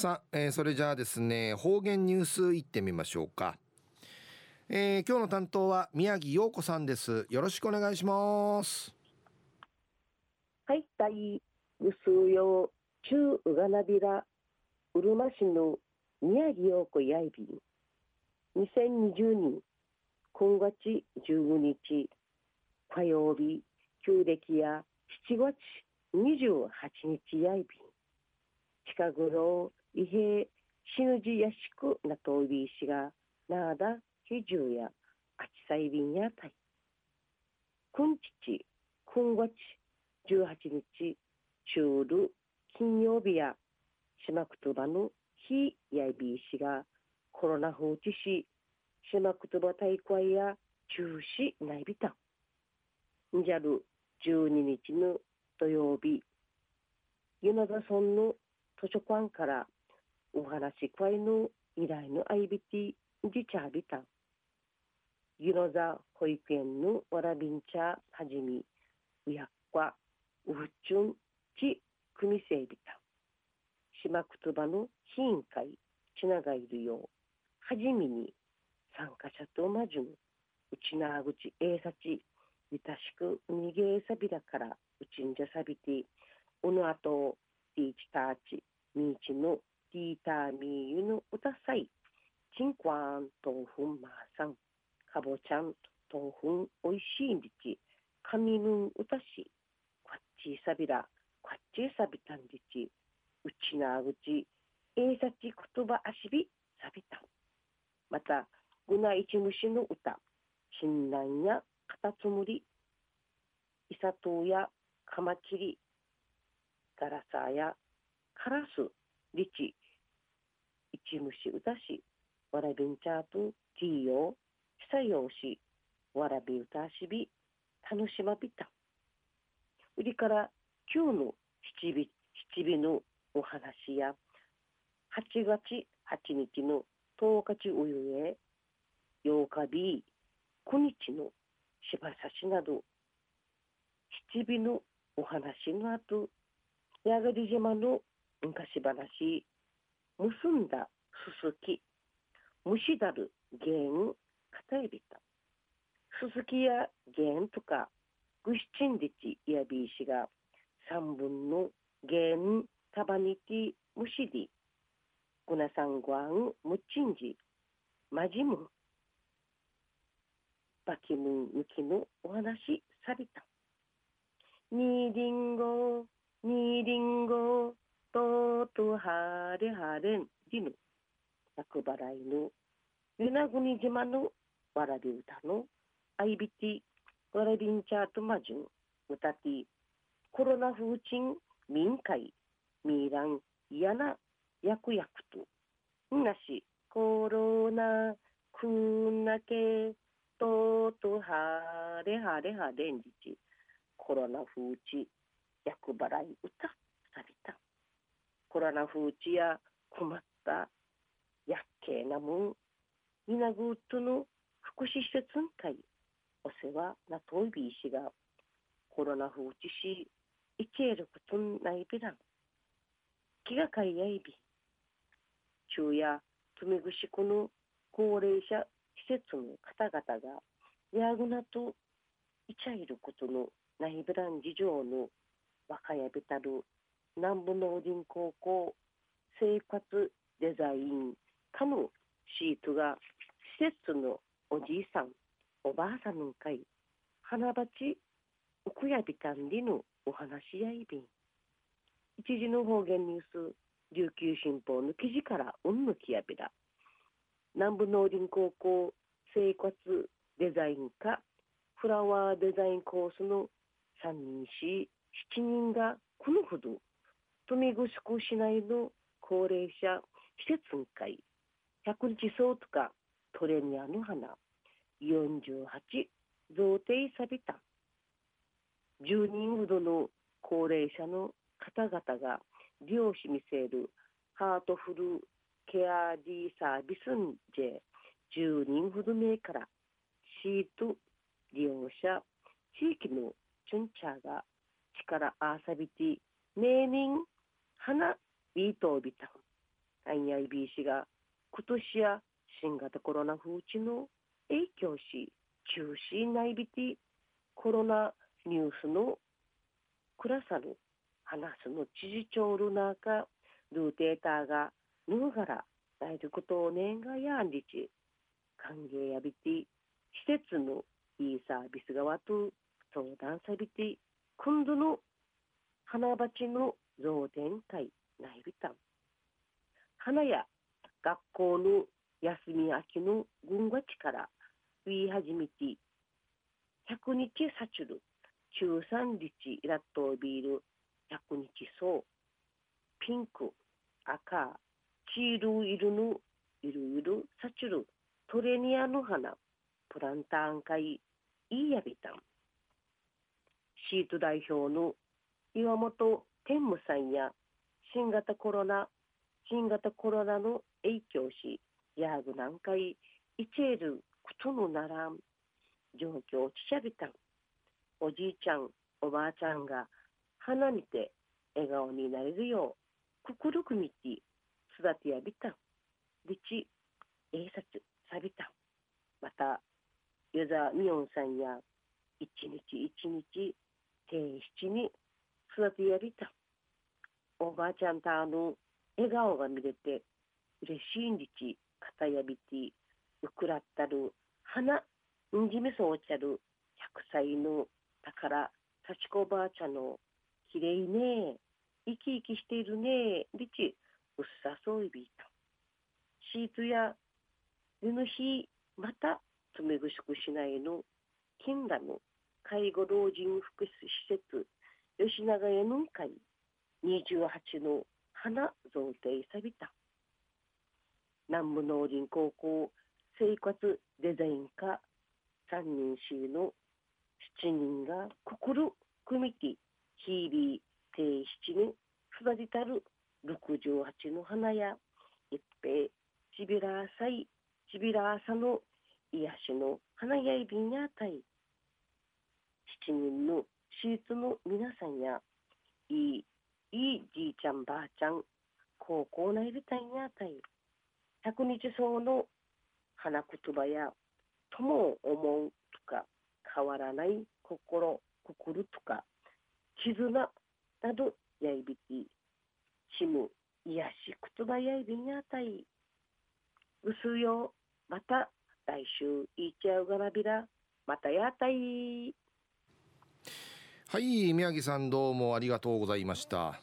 さあ、えー、それじゃあですね方言ニュースいってみましょうか、えー、今日の担当は宮城陽子さんです。よろしくお願いします。はい大うすうよ中うがなびらうるま市の宮城陽子やいびん。2020年今月15日火曜日旧暦や7月28日やいびん。近頃伊平死ぬじやしくなといびいしがなあだひじゅうやあちさいびんやたい。くんちちくんがち18日中る金曜日や島くとばのひやいびいしがコロナ放置し島くとば大会や中止ないびたん。じゃる12日の土曜日湯野田村の図書館からお話し会の依頼の IBT じちゃびた。ユノザ保育園のわらびんちゃはじみ、うやっか、うふちゅん、ち、くみせいびたん。島くつばの委員会、ちながいるよう、はじみに参加者とまじゅん、うちなあぐちえいさち、いたしくうにげえさびらからうちんじゃさびて、うぬあと、ティーチターチ、みいちのティーターミーユの歌さい、チンクワン、豆腐マーさん、かぼちゃん、豆腐おいしいんじち、かみぬん歌し、こっちさびら、こっちさびたんじち、うちなあぐち、えいさち言葉あしび。さびたん。また、ぐな一虫の歌、新南やカタツムリ、イサトウやカマキリ、ガラサや。カラス、リチ、イチムシウタシ、ワラビンチャープ、ティーヨー、ヒサヨーシ、ワラビウタシビ、タヌシマビタ。売りから今日の七日、七日のお話や、八月八日の十日おゆえ、八日日、九日のしばさしなど、七日のお話の後、矢狩島の昔話、結んだすすき、虫だる弦、片指た。すすきや弦とか、ぐしちんでちいやびいしが、三分の弦、たばにて。虫で、ぐなさんごあん、むちんじ、まじむ。ん、ばきむんゆきの。お話さびた。にりんご、にりんご、ととはれはれんりぬ。厄払いの、与那国島のわらび歌の、アイビティ、わらびんちゃとまじゅん、歌ティ、コロナ風鎮、民会、ミーラン、嫌な、役役と、んなし、コロナ、くんなけ、ととはれはれはれんじち、コロナ風地、厄払い歌、さびた。コロナ風地や困ったやっけなもん、みなぐとの福祉施設ん会、お世話なといびいしが、コロナ風地し、いけることんないびらん。気がかいやいび。昼夜、つみぐしこの高齢者施設の方々が、やぐなといちゃいることのないびらん事情の若やびたる南部農林高校生活デザイン科のシートが施設のおじいさんおばあさんの会花鉢うくやびたんりのお話やいびん一時の方言ニュース琉球新報の記事からうんぬきやびら南部農林高校生活デザイン科フラワーデザインコースの3人し7人がこのほど富城市内の高齢者施設会100日そうとかトレニアの花48贈呈さびた。10人ほどの高齢者の方々が利用し見せるハートフルケアディサービスンジェ10人ほど目からシート利用者地域のチュンチャーが力あさびてネーミン花ビートビタン IIBC が今年や新型コロナ風知の影響し中止内ビティコロナニュースのクラサル話すの知事長ルナーかルーテーターがヌーガラ大ることを年がやんりち歓迎やびて施設のいいサービス側と相談さびて今度の花鉢の増展会ないびたん花や学校の休み明けの軍が力言い始めて100日サチュル中3日イラットビール100日そうピンク赤黄色いるぬいるいるサチュルトレニアの花プランターン会いいやびたんシート代表の岩本天武さんや新型コロナ新型コロナの影響しヤーグ南海イチェールクトのならん状況ちしゃびた。んおじいちゃんおばあちゃんが花見て笑顔になれるよう心くみて育てやびた。んでちえいさつさびた。んまた与座みおんさんや一日一日定七に育てやびたおばあちゃんとあの笑顔が見れて嬉しいんりち肩やびてうくらったる花んじめそうちゃる100歳の宝幸子ばあちゃんのきれいね生き生きしているねりちうっさそういびいた。シートやぬの日またつめぐしくしないの金ラの介護老人福祉施設吉永屋の会28の花贈呈さびた。南部農林高校生活デザイン科3人市の7人が心組み木日々定七に育てたる68の花や一平ちびらさいちびらさの癒しの花やいびんやたい7人のシーツの皆さんやいいいいじいちゃんばあちゃん高校内でたいやたい。百日草の花言葉や友を思うとか変わらない心心とか絆などやいびきしむ癒し言葉やいびんやたい。うすよまた来週いっちゃうがなびらまたやたい。はい宮城さんどうもありがとうございました。